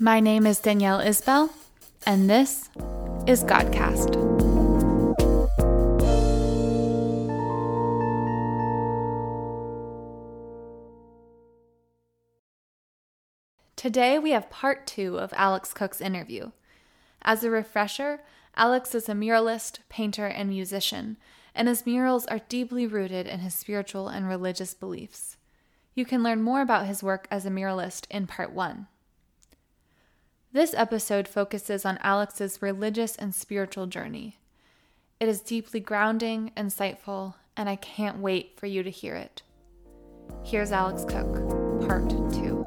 My name is Danielle Isbell, and this is Godcast. Today we have part two of Alex Cook's interview. As a refresher, Alex is a muralist, painter, and musician, and his murals are deeply rooted in his spiritual and religious beliefs. You can learn more about his work as a muralist in part one. This episode focuses on Alex's religious and spiritual journey. It is deeply grounding, insightful, and I can't wait for you to hear it. Here's Alex Cook, part two.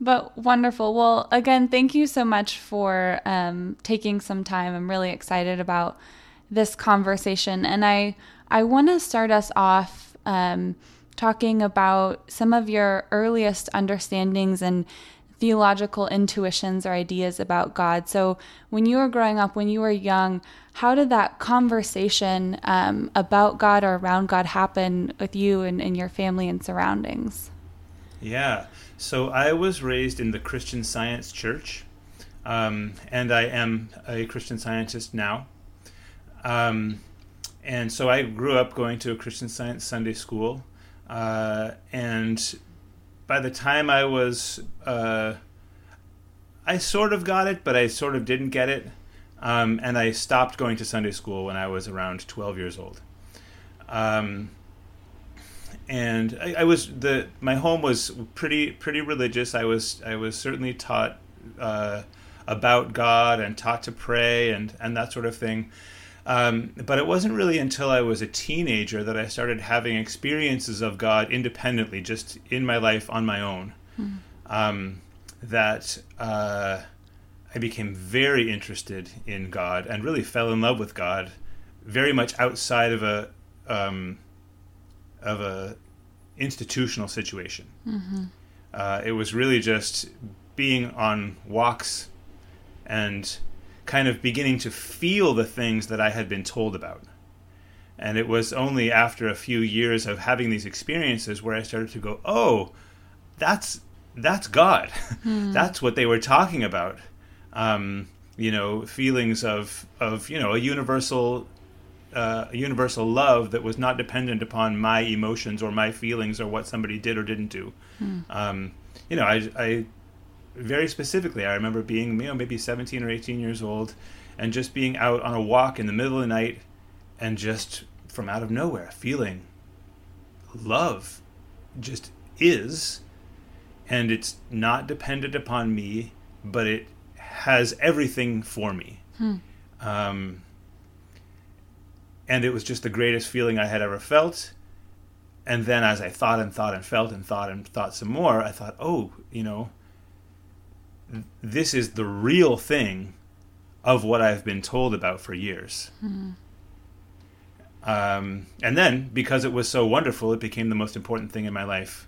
But wonderful. Well, again, thank you so much for um, taking some time. I'm really excited about this conversation, and I I want to start us off um, talking about some of your earliest understandings and theological intuitions or ideas about God. So, when you were growing up, when you were young, how did that conversation um, about God or around God happen with you and, and your family and surroundings? Yeah. So I was raised in the Christian Science Church, um, and I am a Christian Scientist now. Um, and so I grew up going to a Christian Science Sunday school, uh, and by the time I was, uh, I sort of got it, but I sort of didn't get it, um, and I stopped going to Sunday school when I was around 12 years old. Um, and I, I, was the my home was pretty pretty religious. I was I was certainly taught uh, about God and taught to pray and and that sort of thing. Um, but it wasn't really until I was a teenager that I started having experiences of God independently, just in my life on my own. Mm. Um, that uh, I became very interested in God and really fell in love with God, very much outside of a um, of a institutional situation. Mm-hmm. Uh, it was really just being on walks and kind of beginning to feel the things that I had been told about. And it was only after a few years of having these experiences where I started to go, "Oh, that's that's God. Mm. that's what they were talking about." Um, you know, feelings of of you know a universal uh, a universal love that was not dependent upon my emotions or my feelings or what somebody did or didn't do. Hmm. Um, you know, I, I, very specifically, I remember being, you know, maybe 17 or 18 years old and just being out on a walk in the middle of the night and just from out of nowhere feeling love just is and it's not dependent upon me but it has everything for me hmm. um, and it was just the greatest feeling I had ever felt. And then as I thought and thought and felt and thought and thought some more, I thought, oh, you know, this is the real thing of what I've been told about for years. Mm-hmm. Um, and then, because it was so wonderful, it became the most important thing in my life.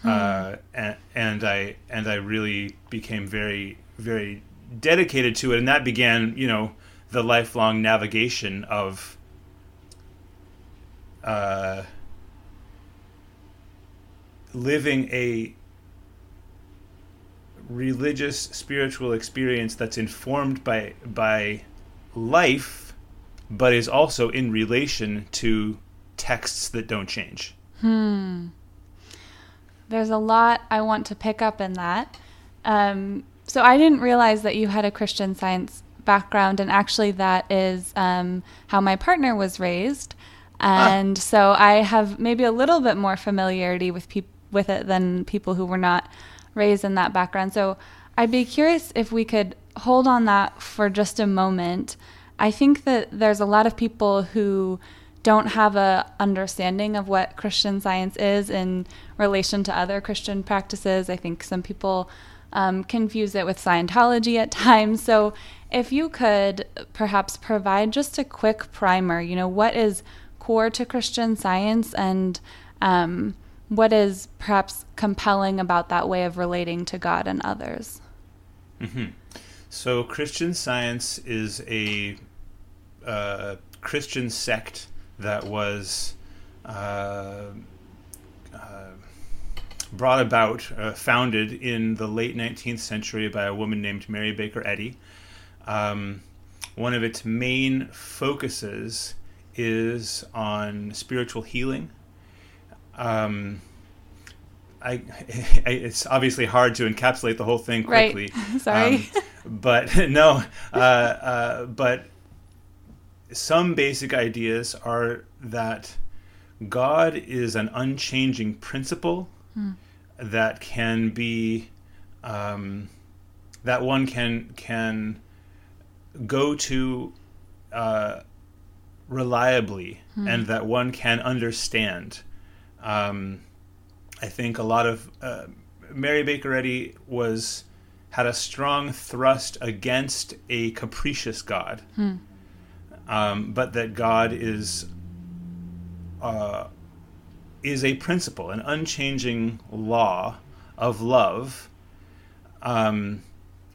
Hmm. Uh, and, and I and I really became very very dedicated to it, and that began, you know, the lifelong navigation of uh, living a religious spiritual experience that's informed by by life but is also in relation to texts that don't change. Hmm. There's a lot I want to pick up in that. Um, so I didn't realize that you had a Christian science background, and actually, that is um, how my partner was raised. Ah. And ah. so I have maybe a little bit more familiarity with people with it than people who were not raised in that background. So I'd be curious if we could hold on that for just a moment. I think that there's a lot of people who don't have a understanding of what Christian science is in relation to other Christian practices. I think some people um, confuse it with Scientology at times. So if you could perhaps provide just a quick primer, you know, what is core to Christian science and um, what is perhaps compelling about that way of relating to God and others? Mm-hmm. So, Christian science is a uh, Christian sect that was uh, uh, brought about, uh, founded in the late 19th century by a woman named Mary Baker Eddy. Um, one of its main focuses is on spiritual healing. Um, I, it's obviously hard to encapsulate the whole thing quickly. Right. Sorry. Um, but no, uh, uh, but some basic ideas are that God is an unchanging principle hmm. that can be um, that one can can go to uh, reliably hmm. and that one can understand. Um, I think a lot of uh, Mary Baker Eddy was had a strong thrust against a capricious God, hmm. um, but that God is uh, is a principle, an unchanging law of love. Um,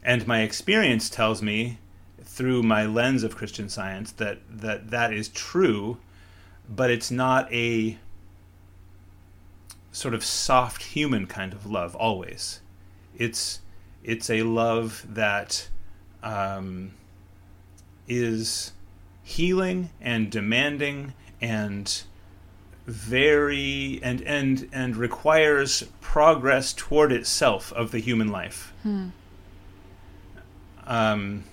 and my experience tells me, through my lens of Christian Science, that that that is true, but it's not a sort of soft human kind of love always. It's it's a love that um, is healing and demanding and very and and and requires progress toward itself of the human life. Hmm. Um,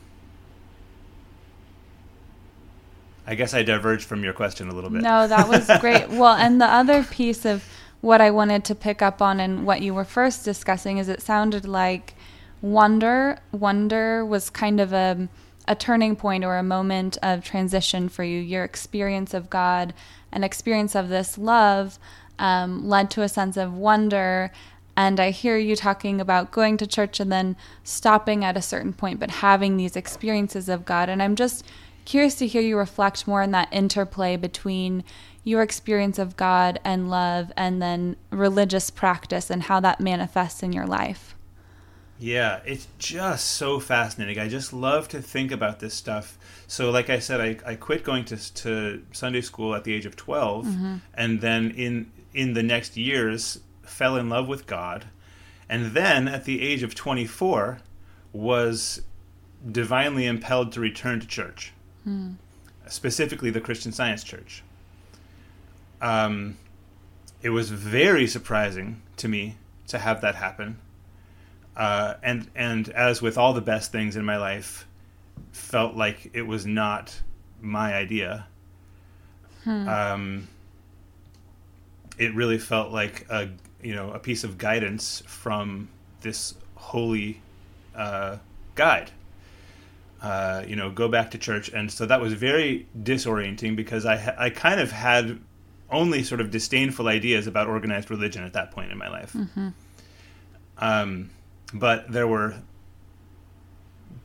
I guess I diverged from your question a little bit. No, that was great. well, and the other piece of what I wanted to pick up on and what you were first discussing is it sounded like wonder wonder was kind of a a turning point or a moment of transition for you. Your experience of God and experience of this love um, led to a sense of wonder. And I hear you talking about going to church and then stopping at a certain point, but having these experiences of God. And I'm just curious to hear you reflect more on that interplay between your experience of God and love and then religious practice and how that manifests in your life. Yeah, it's just so fascinating. I just love to think about this stuff. So, like I said, I, I quit going to, to Sunday school at the age of 12, mm-hmm. and then in in the next years fell in love with God, and then at the age of 24 was divinely impelled to return to church, mm. specifically the Christian Science Church. Um, it was very surprising to me to have that happen uh, and and as with all the best things in my life, felt like it was not my idea. Hmm. Um, it really felt like a you know a piece of guidance from this holy uh, guide. Uh, you know, go back to church, and so that was very disorienting because I I kind of had only sort of disdainful ideas about organized religion at that point in my life. Mm-hmm. Um, but there were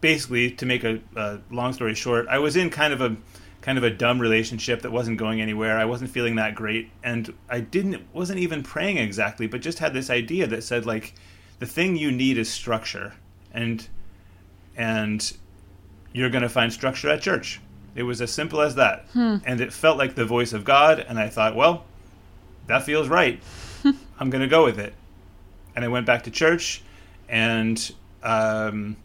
basically to make a, a, long story short i was in kind of a kind of a dumb relationship that wasn't going anywhere i wasn't feeling that great and i didn't wasn't even praying exactly but just had this idea that said like the thing you need is structure and and you're going to find structure at church it was as simple as that hmm. and it felt like the voice of god and i thought well that feels right i'm going to go with it and i went back to church and um,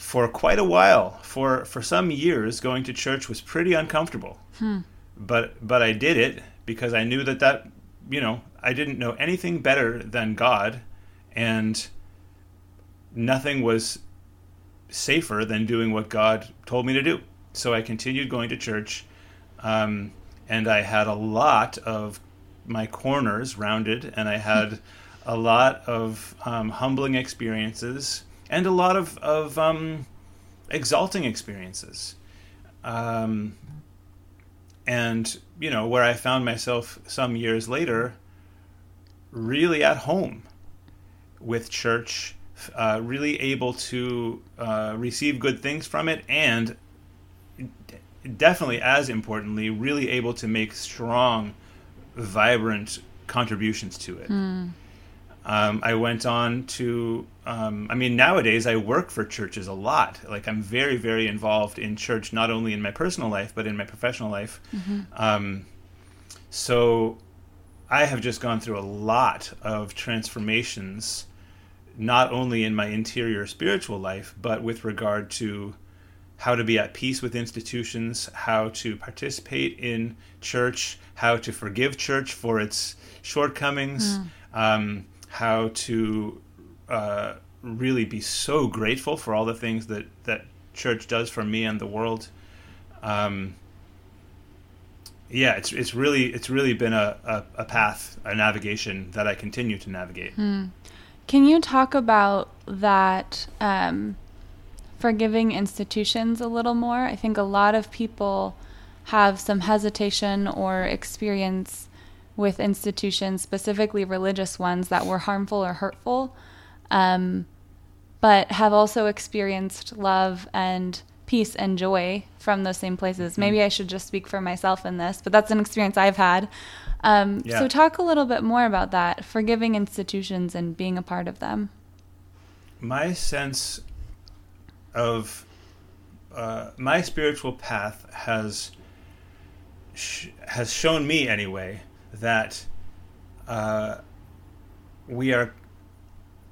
for quite a while, for for some years, going to church was pretty uncomfortable. Hmm. But but I did it because I knew that that you know I didn't know anything better than God, and nothing was safer than doing what God told me to do. So I continued going to church, um, and I had a lot of my corners rounded, and I had a lot of um, humbling experiences and a lot of, of um, exalting experiences. Um, and, you know, where I found myself some years later really at home with church, uh, really able to uh, receive good things from it, and definitely as importantly, really able to make strong, vibrant contributions to it. Mm. Um, I went on to, um, I mean, nowadays I work for churches a lot. Like I'm very, very involved in church, not only in my personal life, but in my professional life. Um, so I have just gone through a lot of transformations, not only in my interior spiritual life, but with regard to how to be at peace with institutions, how to participate in church, how to forgive church for its shortcomings, um, how to uh, really be so grateful for all the things that, that church does for me and the world. Um, yeah, it's it's really it's really been a, a, a path, a navigation that I continue to navigate. Can you talk about that um, forgiving institutions a little more? I think a lot of people have some hesitation or experience with institutions, specifically religious ones, that were harmful or hurtful, um, but have also experienced love and peace and joy from those same places. Maybe I should just speak for myself in this, but that's an experience I've had. Um, Yeah. So, talk a little bit more about that forgiving institutions and being a part of them. my sense of uh, my spiritual path has sh- has shown me anyway that uh, we are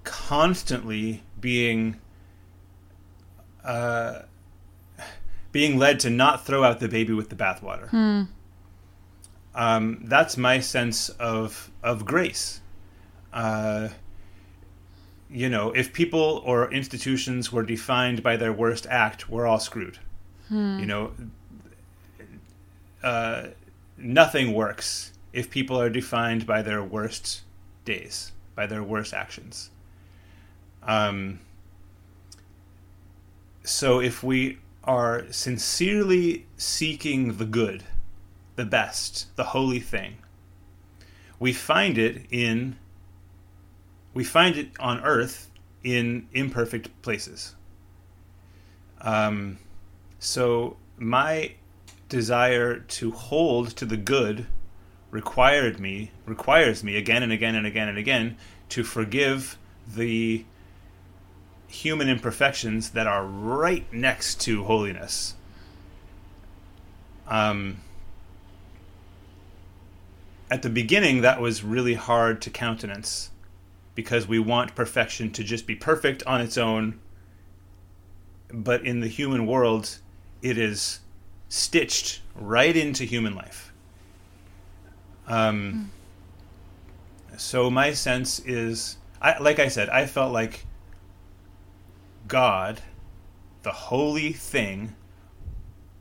constantly being uh, being led to not throw out the baby with the bathwater. Um, that's my sense of of grace. You know, if people or institutions were defined by their worst act, we're all screwed. You know, uh, nothing works if people are defined by their worst days, by their worst actions. Um, so if we are sincerely seeking the good, the best, the holy thing, we find it in we find it on earth in imperfect places. Um, so my desire to hold to the good required me requires me again and again and again and again to forgive the human imperfections that are right next to holiness. Um, at the beginning, that was really hard to countenance because we want perfection to just be perfect on its own. But in the human world, it is stitched right into human life. Um, So my sense is, I, like I said, I felt like God, the holy thing,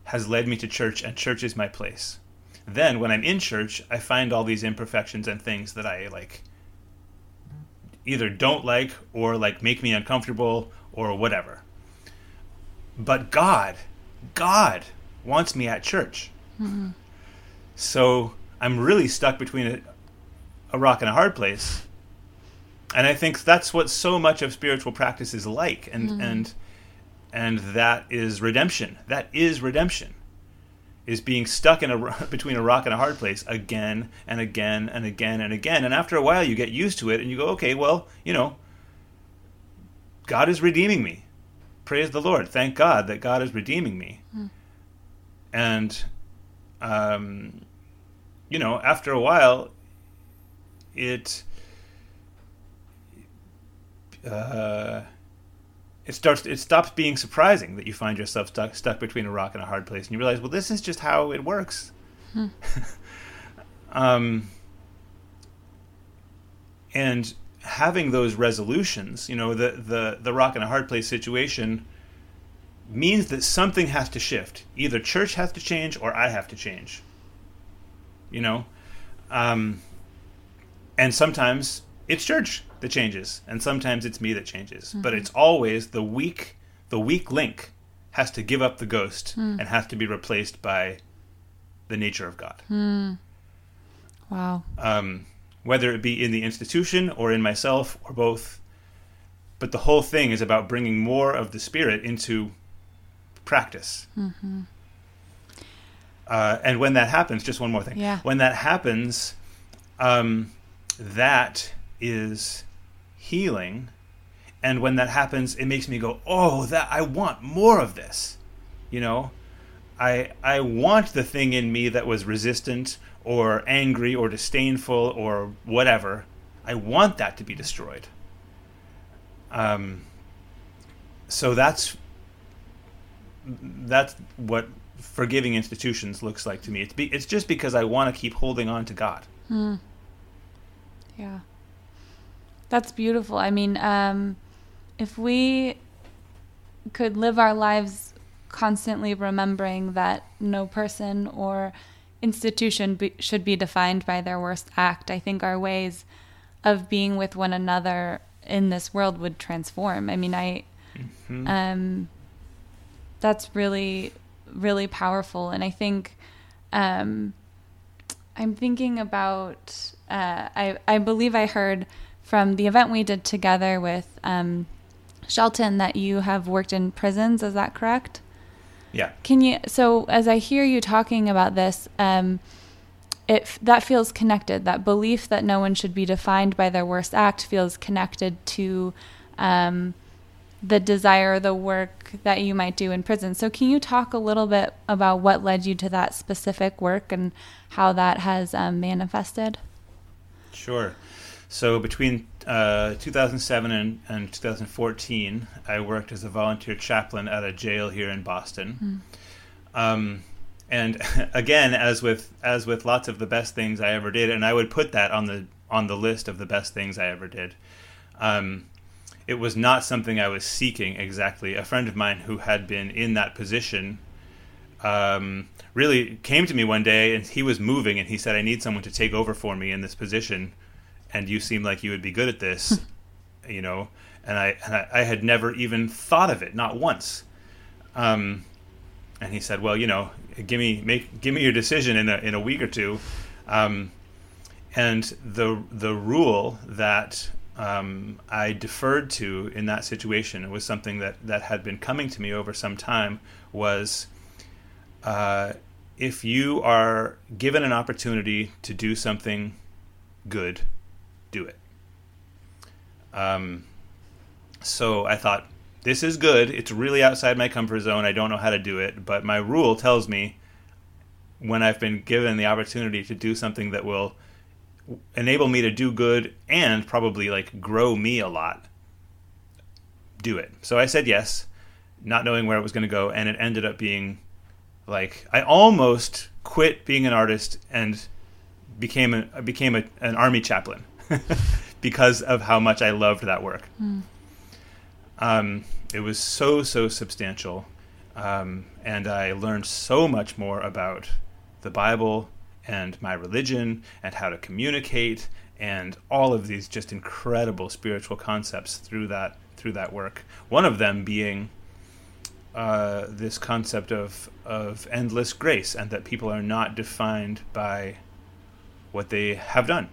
has led me to church, and church is my place. Then, when I'm in church, I find all these imperfections and things that I like either don't like or like make me uncomfortable or whatever. But God, God wants me at church. Mm-hmm. So I'm really stuck between a, a rock and a hard place. And I think that's what so much of spiritual practice is like and mm-hmm. and and that is redemption. That is redemption. Is being stuck in a between a rock and a hard place again and again and again and again. And after a while you get used to it and you go, "Okay, well, you know, God is redeeming me. Praise the Lord. Thank God that God is redeeming me." And um you know, after a while it uh, it starts it stops being surprising that you find yourself stuck stuck between a rock and a hard place and you realize well this is just how it works. Um, and having those resolutions you know the, the the rock and a hard place situation means that something has to shift. Either church has to change or i have to change you know? Um, and sometimes it's church that changes. And sometimes it's me that changes. But it's always the weak the weak link has to give up the ghost and has to be replaced by the nature of god. Wow. um, whether it be in the institution or in myself or both but the whole thing is about bringing more of the spirit into practice. Uh, and when that happens just one more thing. Yeah. when that happens um, that is healing. And when that happens, it makes me go, "Oh, that I want more of this." You know, I I want the thing in me that was resistant or angry or disdainful or whatever. I want that to be destroyed. Um, so that's that's what forgiving institutions looks like to me. It's be, it's just because I want to keep holding on to God. Hmm. Yeah, that's beautiful. I mean, um, if we could live our lives constantly remembering that no person or institution be, should be defined by their worst act, I think our ways of being with one another in this world would transform. I mean, I, mm-hmm. um, that's really, really powerful. And I think, um, I'm thinking about, uh, I, I believe I heard from the event we did together with, um, Shelton that you have worked in prisons. Is that correct? Yeah. Can you? So as I hear you talking about this, um, it that feels connected. That belief that no one should be defined by their worst act feels connected to um, the desire, the work that you might do in prison. So can you talk a little bit about what led you to that specific work and how that has um, manifested? Sure. So between uh, 2007 and, and, 2014, I worked as a volunteer chaplain at a jail here in Boston. Mm. Um, and again, as with as with lots of the best things I ever did, and I would put that on the on the list of the best things I ever did. Um, it was not something I was seeking exactly. A friend of mine who had been in that position um, really came to me one day, and he was moving, and he said, "I need someone to take over for me in this position." And you seem like you would be good at this, you know. And I, and I, I, had never even thought of it, not once. Um, and he said, "Well, you know, give me make give me your decision in a in a week or two. Um, and the the rule that um, I deferred to in that situation, it was something that that had been coming to me over some time, was uh, if you are given an opportunity to do something good do it. Um, so I thought, this is good. It's really outside my comfort zone. I don't know how to do it, but my rule tells me when I've been given the opportunity to do something that will enable me to do good and probably like grow me a lot, do it. So I said yes, not knowing where it was going to go, and it ended up being like I almost quit being an artist and became a became a, an army chaplain. because of how much I loved that work. Mm. Um, it was so so substantial, um, and I learned so much more about the Bible and my religion and how to communicate and all of these just incredible spiritual concepts through that through that work. One of them being uh, this concept of of endless grace and that people are not defined by what they have done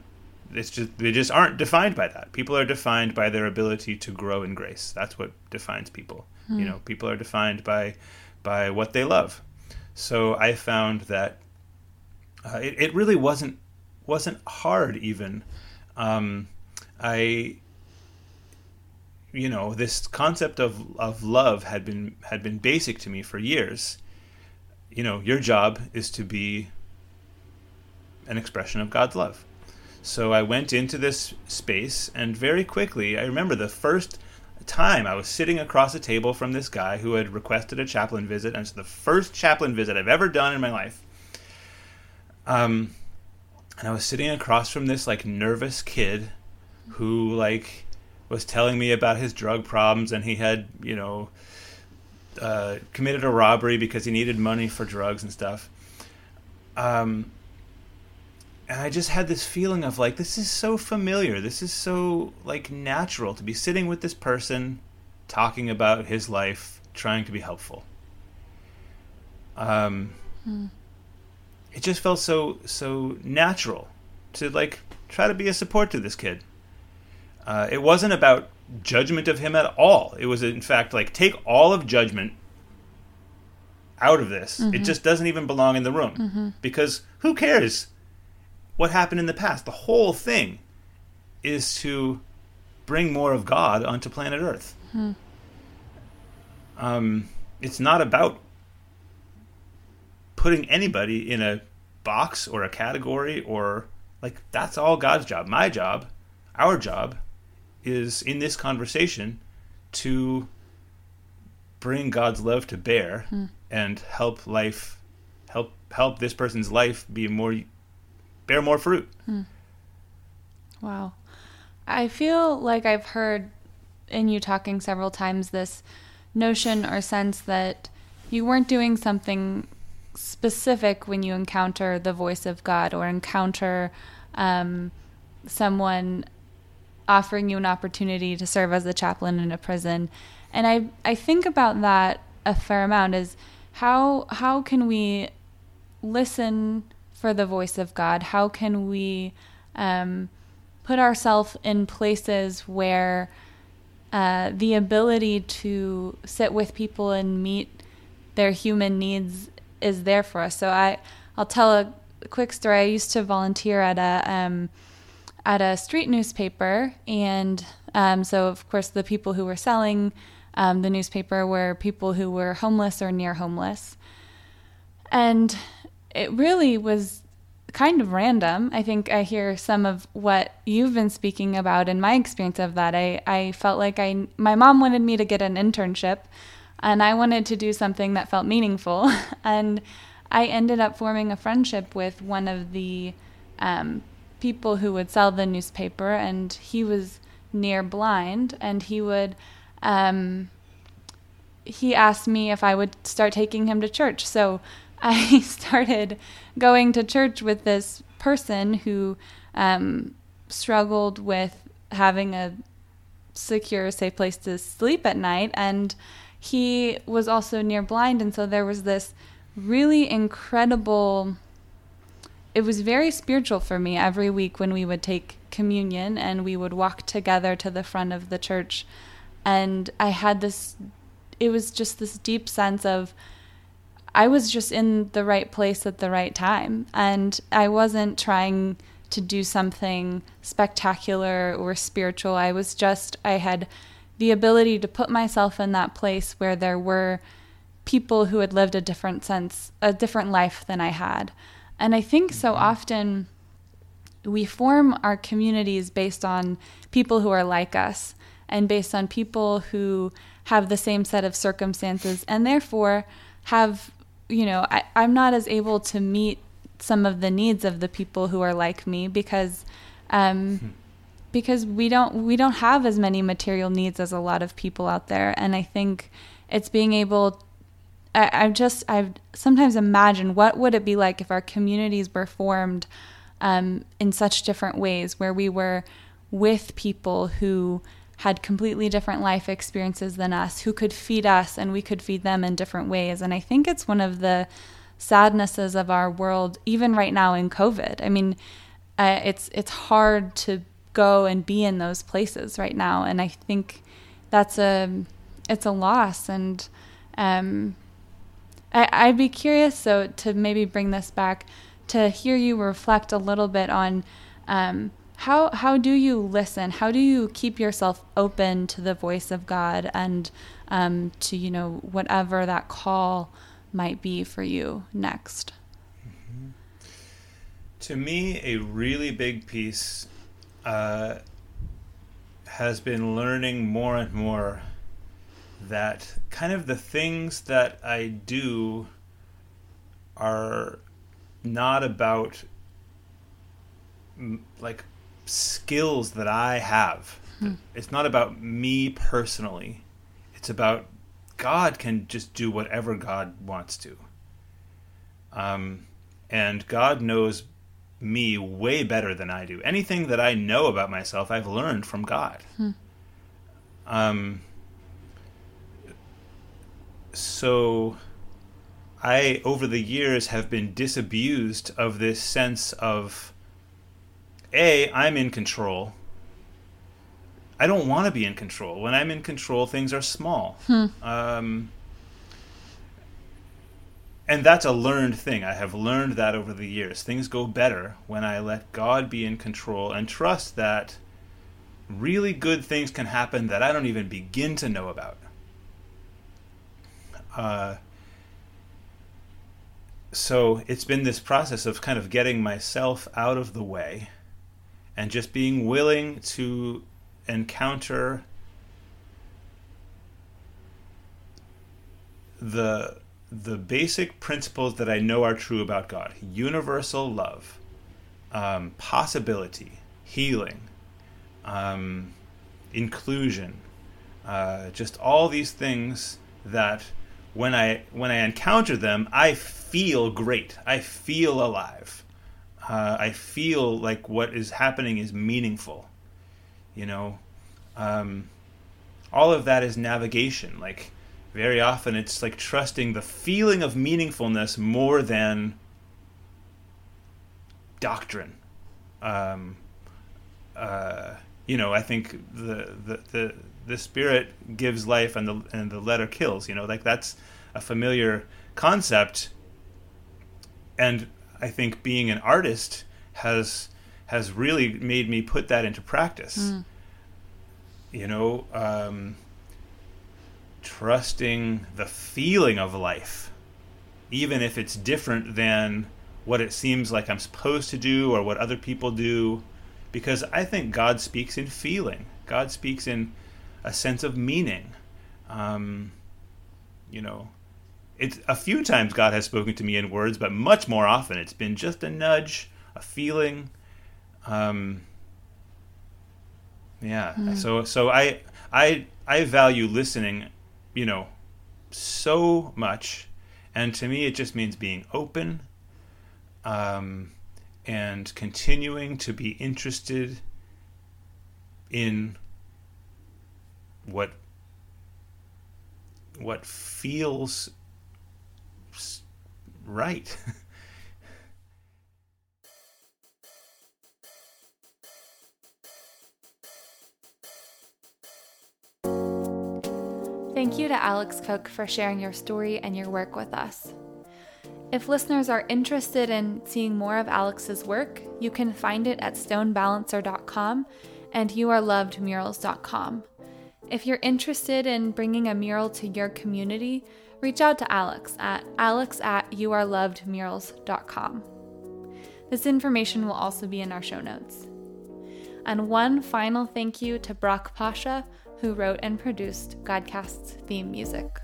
it's just they just aren't defined by that. People are defined by their ability to grow in grace. That's what defines people. Hmm. You know, people are defined by by what they love. So I found that uh, it, it really wasn't wasn't hard even. Um, I you know this concept of of love had been had been basic to me for years. You know, your job is to be an expression of God's love so I went into this space, and very quickly, I remember the first time I was sitting across a table from this guy who had requested a chaplain visit, and it's the first chaplain visit I've ever done in my life. Um, and I was sitting across from this like nervous kid who like was telling me about his drug problems, and he had you know uh, committed a robbery because he needed money for drugs and stuff. Um, and I just had this feeling of like this is so familiar. This is so like natural to be sitting with this person talking about his life, trying to be helpful. Um hmm. it just felt so so natural to like try to be a support to this kid. Uh, it wasn't about judgment of him at all. It was in fact like take all of judgment out of this. Mm-hmm. It just doesn't even belong in the room mm-hmm. because who cares what happened in the past. The whole thing is to bring more of God onto planet Earth. Hmm. Um, it's not about putting anybody in a box or a category or like that's all God's job. My job, our job, is in this conversation to bring God's love to bear hmm. and help life help help this person's life be more bear more fruit. Hmm. Wow. I feel like I've heard in you talking several times this notion or sense that you weren't doing something specific when you encounter the voice of God or encounter um, someone offering you an opportunity to serve as a chaplain in a prison. And I, I think about that a fair amount is how how can we listen for the voice of God? How can we um, put ourselves in places where uh, the ability to sit with people and meet their human needs is there for us. So I, I'll tell a quick story. I used to volunteer at a um, at a street newspaper, and um, so of course the people who were selling um, the newspaper were people who were homeless or near homeless, and it really was kind of random. I think I hear some of what you've been speaking about in my experience of that. I, I felt like I my mom wanted me to get an internship and I wanted to do something that felt meaningful. and I ended up forming a friendship with one of the um, people who would sell the newspaper, and he was near blind, and he would. Um, he asked me if I would start taking him to church. So I started going to church with this person who um, struggled with having a secure, safe place to sleep at night. And he was also near blind. And so there was this really incredible, it was very spiritual for me every week when we would take communion and we would walk together to the front of the church. And I had this, it was just this deep sense of, I was just in the right place at the right time. And I wasn't trying to do something spectacular or spiritual. I was just, I had the ability to put myself in that place where there were people who had lived a different sense, a different life than I had. And I think so mm-hmm. often we form our communities based on people who are like us and based on people who have the same set of circumstances and therefore have you know, I, I'm not as able to meet some of the needs of the people who are like me because um, hmm. because we don't we don't have as many material needs as a lot of people out there and I think it's being able I, I just I've sometimes imagine what would it be like if our communities were formed um, in such different ways where we were with people who had completely different life experiences than us, who could feed us and we could feed them in different ways. And I think it's one of the sadnesses of our world, even right now in COVID. I mean, uh, it's it's hard to go and be in those places right now, and I think that's a it's a loss. And um, I, I'd be curious, so to maybe bring this back to hear you reflect a little bit on. Um, how how do you listen? How do you keep yourself open to the voice of God and um, to you know whatever that call might be for you next? Mm-hmm. To me, a really big piece uh, has been learning more and more that kind of the things that I do are not about like skills that I have. Hmm. It's not about me personally. It's about God can just do whatever God wants to. Um, and God knows me way better than I do. Anything that I know about myself, I've learned from God. Hmm. Um, so I, over the years, have been disabused of this sense of a, I'm in control. I don't want to be in control. When I'm in control, things are small. Hmm. Um, and that's a learned thing. I have learned that over the years. Things go better when I let God be in control and trust that really good things can happen that I don't even begin to know about. Uh, so it's been this process of kind of getting myself out of the way and just being willing to encounter the the basic principles that I know are true about God: universal love, um, possibility, healing, um, inclusion, uh, just all these things that when I when I encounter them, I feel great. I feel alive. Uh, I feel like what is happening is meaningful. You know, um, all of that is navigation. Like very often, it's like trusting the feeling of meaningfulness more than doctrine. Um, uh, you know, I think the, the the the spirit gives life and the and the letter kills. You know, like that's a familiar concept. And I think being an artist has has really made me put that into practice. Mm. You know, um, trusting the feeling of life, even if it's different than what it seems like I'm supposed to do or what other people do, because I think God speaks in feeling. God speaks in a sense of meaning. Um, you know, it's a few times God has spoken to me in words, but much more often it's been just a nudge, a feeling. Um, yeah. Mm. So so I I I value listening, you know, so much, and to me it just means being open, um, and continuing to be interested in what what feels right. Thank you to Alex Cook for sharing your story and your work with us. If listeners are interested in seeing more of Alex's work, you can find it at stonebalancer.com and youarelovedmurals.com. If you're interested in bringing a mural to your community, reach out to Alex at alex at youarelovedmurals.com. This information will also be in our show notes. And one final thank you to Brock Pasha, who wrote and produced Godcast's theme music.